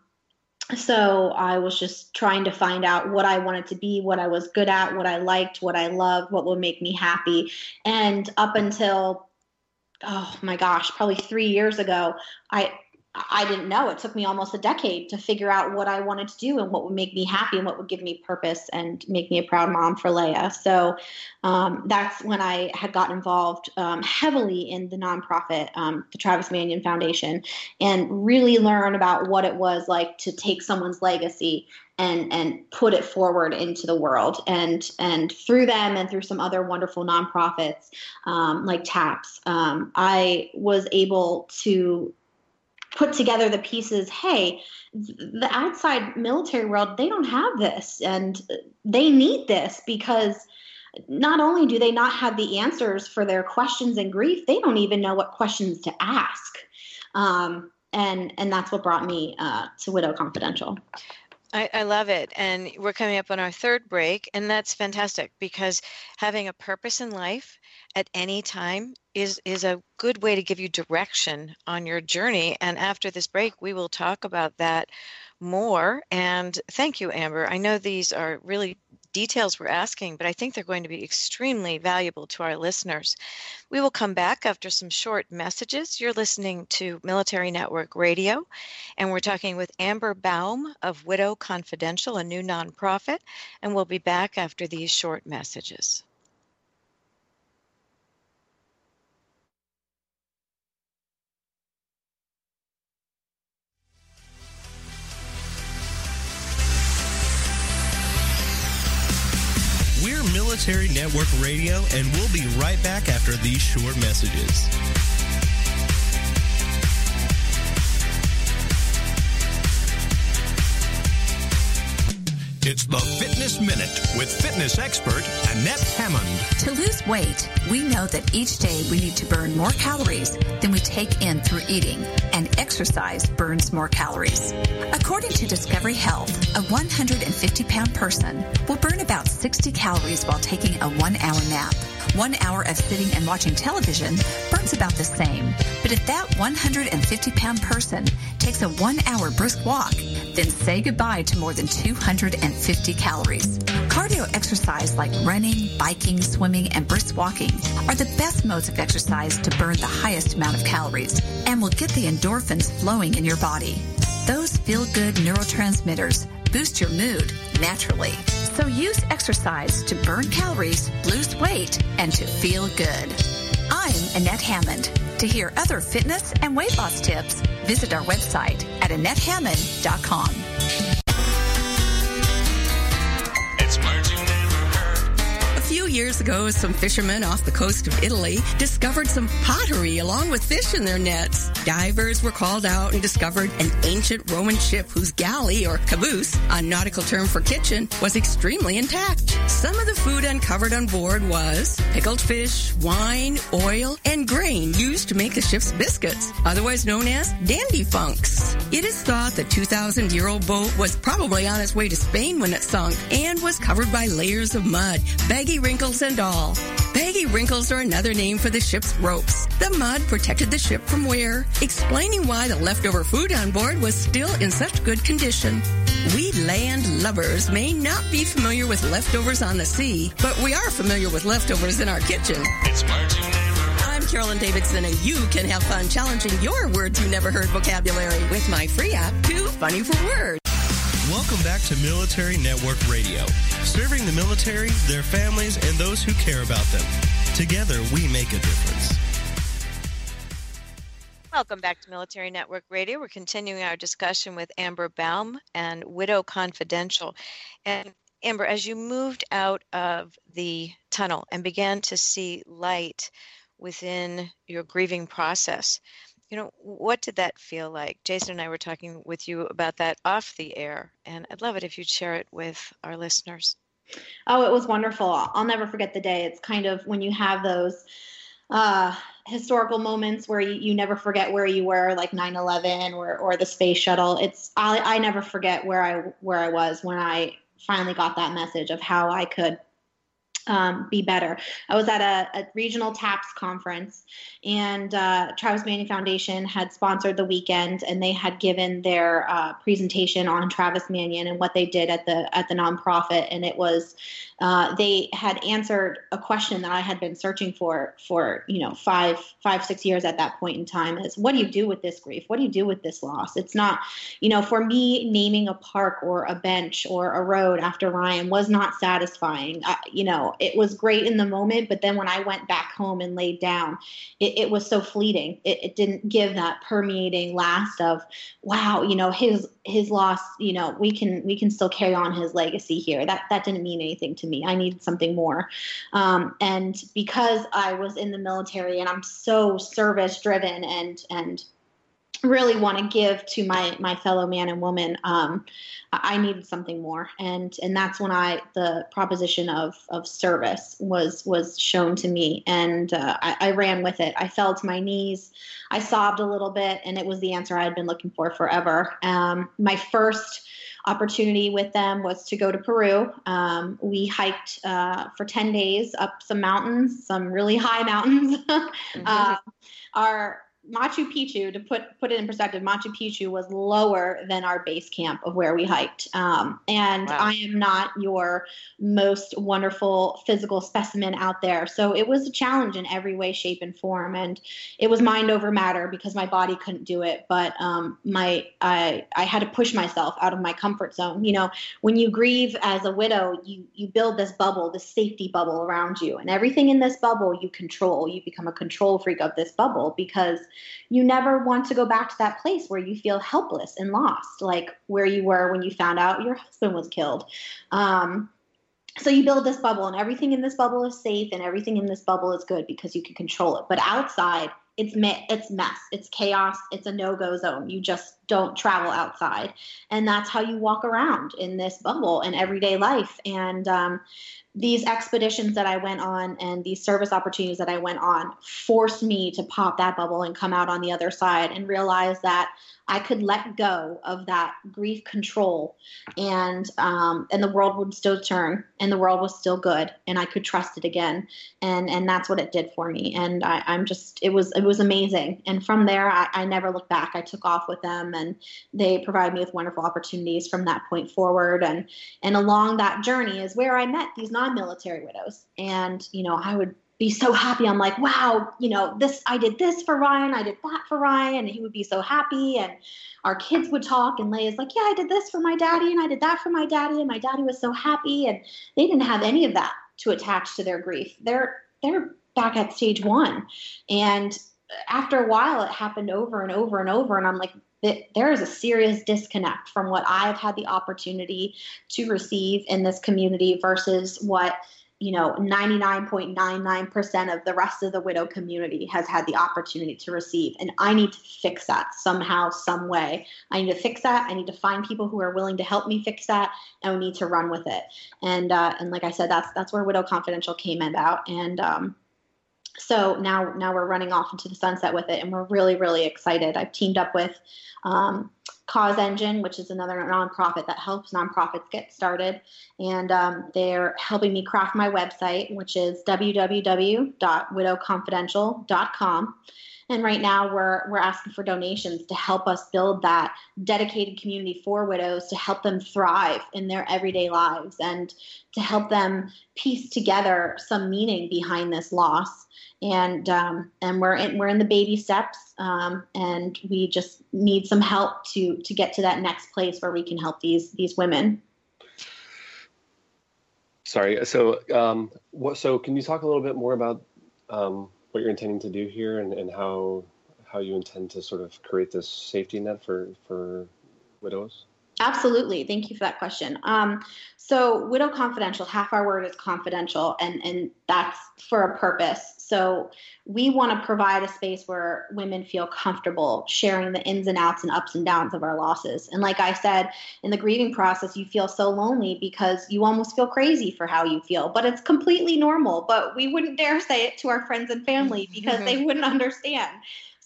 so I was just trying to find out what I wanted to be, what I was good at, what I liked, what I loved, what would make me happy. And up until oh my gosh, probably three years ago, I I didn't know. It took me almost a decade to figure out what I wanted to do and what would make me happy and what would give me purpose and make me a proud mom for Leia. So um, that's when I had gotten involved um, heavily in the nonprofit, um, the Travis Manion Foundation, and really learn about what it was like to take someone's legacy and and put it forward into the world and and through them and through some other wonderful nonprofits um, like TAPS um, i was able to put together the pieces hey the outside military world they don't have this and they need this because not only do they not have the answers for their questions and grief they don't even know what questions to ask. Um, and and that's what brought me uh, to widow confidential I, I, love it. And we're coming up on our third break, and that's fantastic because having a purpose in life at any time is is a good way to give you direction on your journey and after this break we will talk about that more and thank you amber i know these are really details we're asking but i think they're going to be extremely valuable to our listeners. We will come back after some short messages. You're listening to military network radio and we're talking with amber baum of widow confidential a new nonprofit and we'll be back after these short messages Military Network Radio, and we'll be right back after these short messages. It's the Fitness Minute with fitness expert Annette Hammond. To lose weight, we know that each day we need to burn more calories than we take in through eating, and exercise burns more calories. According to Discovery Health, a 150 pound person will burn about 60 calories while taking a one hour nap. One hour of sitting and watching television burns about the same. But if that 150 pound person takes a one hour brisk walk, then say goodbye to more than 250 calories. Cardio exercise like running, biking, swimming, and brisk walking are the best modes of exercise to burn the highest amount of calories and will get the endorphins flowing in your body. Those feel good neurotransmitters boost your mood naturally. So use exercise to burn calories, lose weight, and to feel good. I'm Annette Hammond. To hear other fitness and weight loss tips, visit our website at AnnetteHammond.com. years ago, some fishermen off the coast of Italy discovered some pottery along with fish in their nets. Divers were called out and discovered an ancient Roman ship whose galley or caboose, a nautical term for kitchen, was extremely intact. Some of the food uncovered on board was pickled fish, wine, oil, and grain used to make the ship's biscuits, otherwise known as dandy funks. It is thought the 2,000 year old boat was probably on its way to Spain when it sunk and was covered by layers of mud, baggy wrinkles and all. Baggy wrinkles are another name for the ship's ropes. The mud protected the ship from wear, explaining why the leftover food on board was still in such good condition. We land lubbers may not be familiar with leftovers on the sea, but we are familiar with leftovers in our kitchen. It's words you never I'm Carolyn Davidson, and you can have fun challenging your words you never heard vocabulary with my free app, Too Funny for Words. Welcome back to Military Network Radio, serving the military, their families, and those who care about them. Together, we make a difference. Welcome back to Military Network Radio. We're continuing our discussion with Amber Baum and Widow Confidential. And Amber, as you moved out of the tunnel and began to see light within your grieving process, you know, what did that feel like? Jason and I were talking with you about that off the air, and I'd love it if you'd share it with our listeners. Oh, it was wonderful. I'll never forget the day. It's kind of when you have those uh, historical moments where you, you never forget where you were, like 9/11 or or the space shuttle. It's I, I never forget where I where I was when I finally got that message of how I could um, be better. I was at a, a regional TAPS conference, and uh, Travis Manion Foundation had sponsored the weekend, and they had given their uh, presentation on Travis Manion and what they did at the at the nonprofit, and it was uh, they had answered a question that I had been searching for for you know five five six years at that point in time is what do you do with this grief? What do you do with this loss? It's not you know for me naming a park or a bench or a road after Ryan was not satisfying. you know it was great in the moment, but then when I went back home and laid down, it, it was so fleeting. It, it didn't give that permeating last of wow you know his his loss you know we can we can still carry on his legacy here. That that didn't mean anything to me. I needed something more. Um, and because i was in the military and i'm so service driven and and really want to give to my my fellow man and woman um, i needed something more and and that's when i the proposition of of service was was shown to me and uh, I, I ran with it i fell to my knees i sobbed a little bit and it was the answer i had been looking for forever um, my first opportunity with them was to go to Peru. Um, we hiked uh, for 10 days up some mountains, some really high mountains. mm-hmm. uh, our Machu Picchu, to put put it in perspective, Machu Picchu was lower than our base camp of where we hiked. Um, and wow. I am not your most wonderful physical specimen out there, so it was a challenge in every way, shape, and form. And it was mind over matter because my body couldn't do it, but um, my I I had to push myself out of my comfort zone. You know, when you grieve as a widow, you you build this bubble, this safety bubble around you, and everything in this bubble you control. You become a control freak of this bubble because you never want to go back to that place where you feel helpless and lost, like where you were when you found out your husband was killed. Um, so you build this bubble, and everything in this bubble is safe, and everything in this bubble is good because you can control it. But outside, it's me- it's mess, it's chaos, it's a no-go zone. You just don't travel outside, and that's how you walk around in this bubble in everyday life. And um, these expeditions that I went on and these service opportunities that I went on forced me to pop that bubble and come out on the other side and realize that I could let go of that grief control, and um, and the world would still turn, and the world was still good, and I could trust it again, and and that's what it did for me, and I, am just it was it was amazing, and from there I, I never looked back. I took off with them, and they provided me with wonderful opportunities from that point forward, and and along that journey is where I met these non-military widows, and you know I would be so happy. I'm like, wow, you know, this I did this for Ryan, I did that for Ryan, and he would be so happy. And our kids would talk, and Leia's like, yeah, I did this for my daddy, and I did that for my daddy, and my daddy was so happy. And they didn't have any of that to attach to their grief. They're they're back at stage one, and after a while, it happened over and over and over, and I'm like, there is a serious disconnect from what I've had the opportunity to receive in this community versus what you know 99.99% of the rest of the widow community has had the opportunity to receive. And i need to fix that somehow some way. I need to fix that. I need to find people who are willing to help me fix that and we need to run with it. And uh, and like i said that's that's where widow confidential came about. And um, so now now we're running off into the sunset with it and we're really really excited. I've teamed up with um, cause engine which is another nonprofit that helps nonprofits get started. And um, they're helping me craft my website which is www.widowconfidential.com and right now we're we're asking for donations to help us build that dedicated community for widows to help them thrive in their everyday lives and to help them piece together some meaning behind this loss. And um, and we're in, we're in the baby steps um, and we just need some help to to get to that next place where we can help these these women. Sorry so um, what so can you talk a little bit more about um, what you're intending to do here and, and how how you intend to sort of create this safety net for for widows? Absolutely. Thank you for that question. Um, so, Widow Confidential, half our word is confidential, and, and that's for a purpose. So, we want to provide a space where women feel comfortable sharing the ins and outs and ups and downs of our losses. And, like I said, in the grieving process, you feel so lonely because you almost feel crazy for how you feel, but it's completely normal. But we wouldn't dare say it to our friends and family because they wouldn't understand.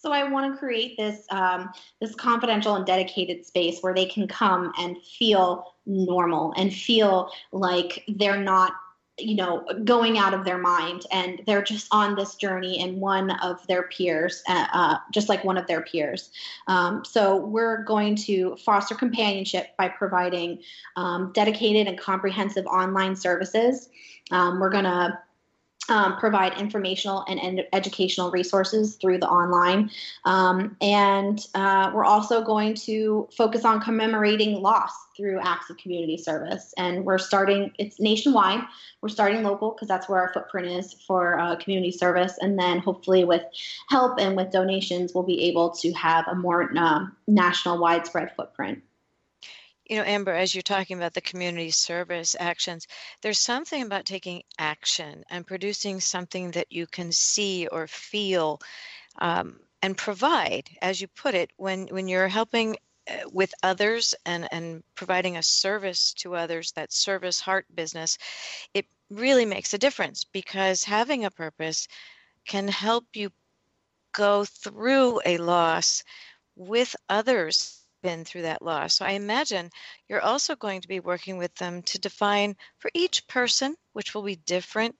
So I want to create this um, this confidential and dedicated space where they can come and feel normal and feel like they're not you know going out of their mind and they're just on this journey and one of their peers uh, uh, just like one of their peers. Um, so we're going to foster companionship by providing um, dedicated and comprehensive online services. Um, we're going to um, provide informational and, and, educational resources through the online. Um, and uh, we're also going to focus on commemorating loss through acts of community service. And we're starting, it's nationwide. We're starting local because that's where our footprint is for uh, community service. And then hopefully, with help and with donations, we'll be able to have a more uh, national widespread footprint. You know, Amber, as you're talking about the community service actions, there's something about taking action and producing something that you can see or feel um, and provide, as you put it, when, when you're helping uh, with others and, and providing a service to others, that service heart business, it really makes a difference because having a purpose can help you go through a loss with others been through that loss. So I imagine you're also going to be working with them to define for each person, which will be different,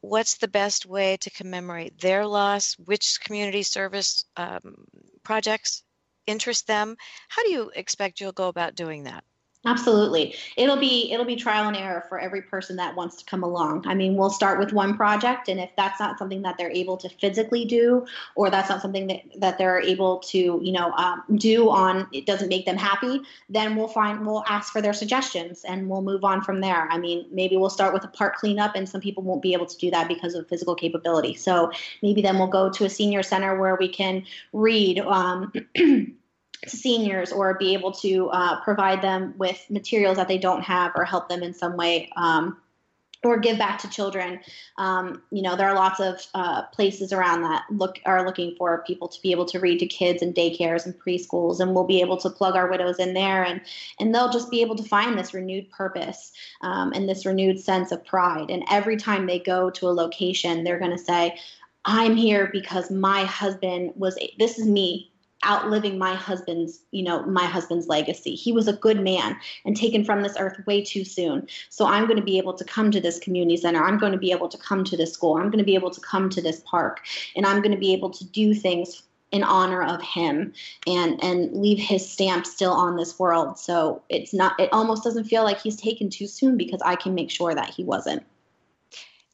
what's the best way to commemorate their loss, which community service um, projects interest them. How do you expect you'll go about doing that? Absolutely. It'll be it'll be trial and error for every person that wants to come along. I mean, we'll start with one project and if that's not something that they're able to physically do or that's not something that, that they're able to, you know, um, do on it doesn't make them happy, then we'll find we'll ask for their suggestions and we'll move on from there. I mean, maybe we'll start with a park cleanup and some people won't be able to do that because of physical capability. So maybe then we'll go to a senior center where we can read um, seniors or be able to uh, provide them with materials that they don't have or help them in some way um, or give back to children. Um, you know there are lots of uh, places around that look are looking for people to be able to read to kids in daycares and preschools and we'll be able to plug our widows in there and and they'll just be able to find this renewed purpose um, and this renewed sense of pride. And every time they go to a location they're going to say i'm here because my husband was this is me outliving my husband's you know my husband's legacy. He was a good man and taken from this earth way too soon. So i'm going to be able to come to this community center. I'm going to be able to come to this school. I'm going to be able to come to this park. And i'm going to be able to do things in honor of him and and leave his stamp still on this world. So it's not it almost doesn't feel like he's taken too soon because i can make sure that he wasn't.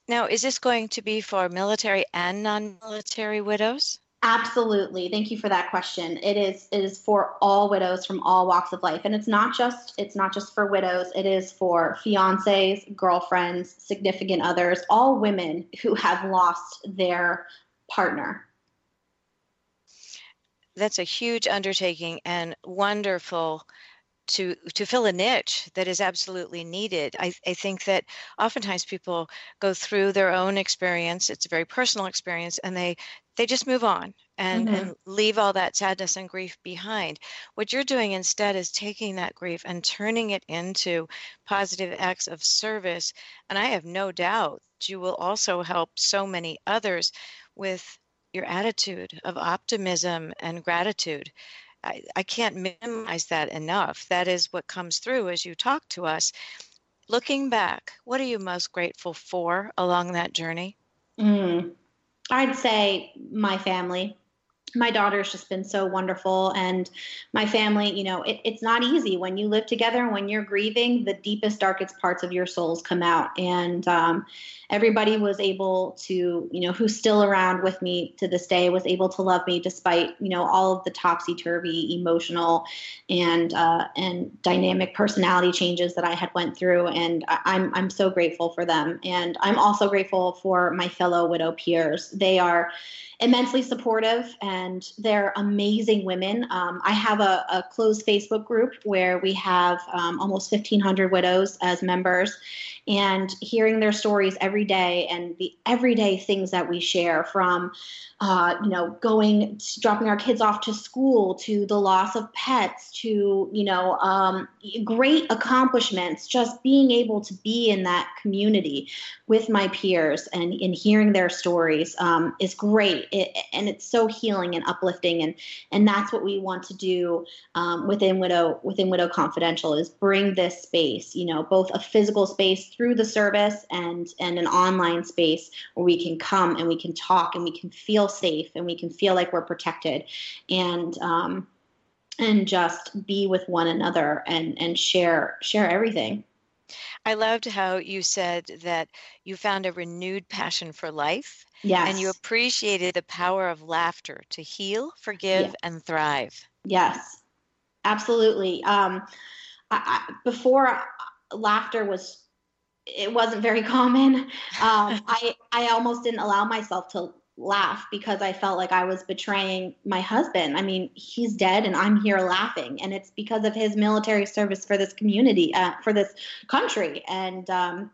Now is this going to be for military and non-military widows Absolutely. Thank you for that question. It is it is for all widows from all walks of life. And it's not just it's not just for widows. It is for fiancés, girlfriends, significant others, all women who have lost their partner. That's a huge undertaking and wonderful to to fill a niche that is absolutely needed. I, I think that oftentimes people go through their own experience. It's a very personal experience, and they they just move on and, mm-hmm. and leave all that sadness and grief behind. What you're doing instead is taking that grief and turning it into positive acts of service. And I have no doubt you will also help so many others with your attitude of optimism and gratitude. I, I can't minimize that enough. That is what comes through as you talk to us. Looking back, what are you most grateful for along that journey? Mm, I'd say my family my daughter's just been so wonderful and my family you know it, it's not easy. When you live together and when you're grieving the deepest darkest parts of your souls come out. And um, everybody was able to you know who's still around with me to this day was able to love me despite you know all of the topsy-turvy emotional and uh, and dynamic personality changes that i had went through. And i'm i'm so grateful for them. And i'm also grateful for my fellow widow peers. They are immensely supportive and they're amazing women. Um, I have a, a, closed Facebook group where we have um, almost 1,500 widows as members and hearing their stories every day and the everyday things that we share from uh, you know going dropping our kids off to school to the loss of pets to you know um, great accomplishments just being able to be in that community with my peers and in hearing their stories um, is great. It, and it's so healing and uplifting and and that's what we want to do um, within widow within widow confidential is bring this space you know both a physical space through the service and and an online space where we can come and we can talk and we can feel safe and we can feel like we're protected and um, and just be with one another and and share share everything I loved how you said that you found a renewed passion for life. Yes. And you appreciated the power of laughter to heal, forgive, yes. and thrive. Yes, absolutely. Um, I, I, before laughter was it wasn't very common. Um, I I almost didn't allow myself to laugh because I felt like I was betraying my husband. I mean, he's dead and I'm here laughing, and it's because of his military service for this community, uh, for this country, and um,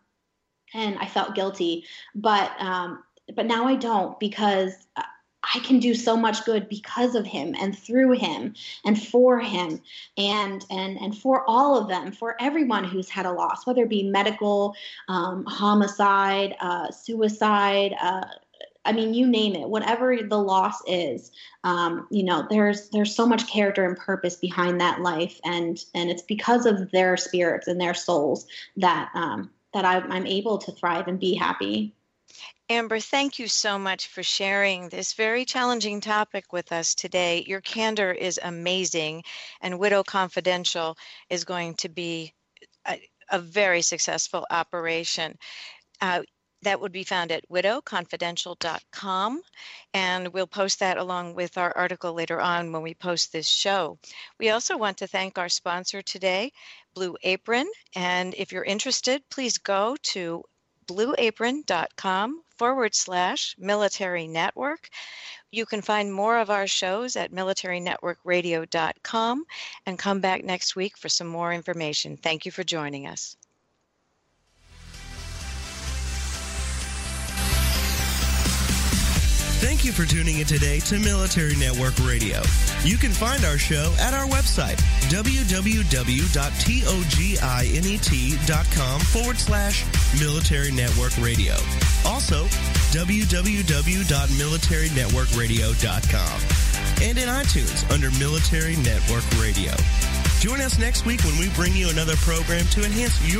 and I felt guilty. But um, but now I don't because I can do so much good because of him and through him and for him and and and for all of them, for everyone who's had a loss, whether it be medical, um, homicide, uh, suicide. Uh, I mean, you name it, whatever the loss is, um, you know, there's there's so much character and purpose behind that life, and and it's because of their spirits and their souls that um, that I, I'm able to thrive and be happy. Amber, thank you so much for sharing this very challenging topic with us today. Your candor is amazing, and Widow Confidential is going to be a, a very successful operation. Uh, that would be found at widowconfidential.com, and we'll post that along with our article later on when we post this show. We also want to thank our sponsor today, Blue Apron, and if you're interested, please go to blueapron.com forward slash military network. You can find more of our shows at militarynetworkradio.com and come back next week for some more information. Thank you for joining us. Thank you for tuning in today to Military Network Radio. You can find our show at our website, www.toginet.com forward slash Military Network Radio. Also, www.militarynetworkradio.com and in iTunes under Military Network Radio. Join us next week when we bring you another program to enhance your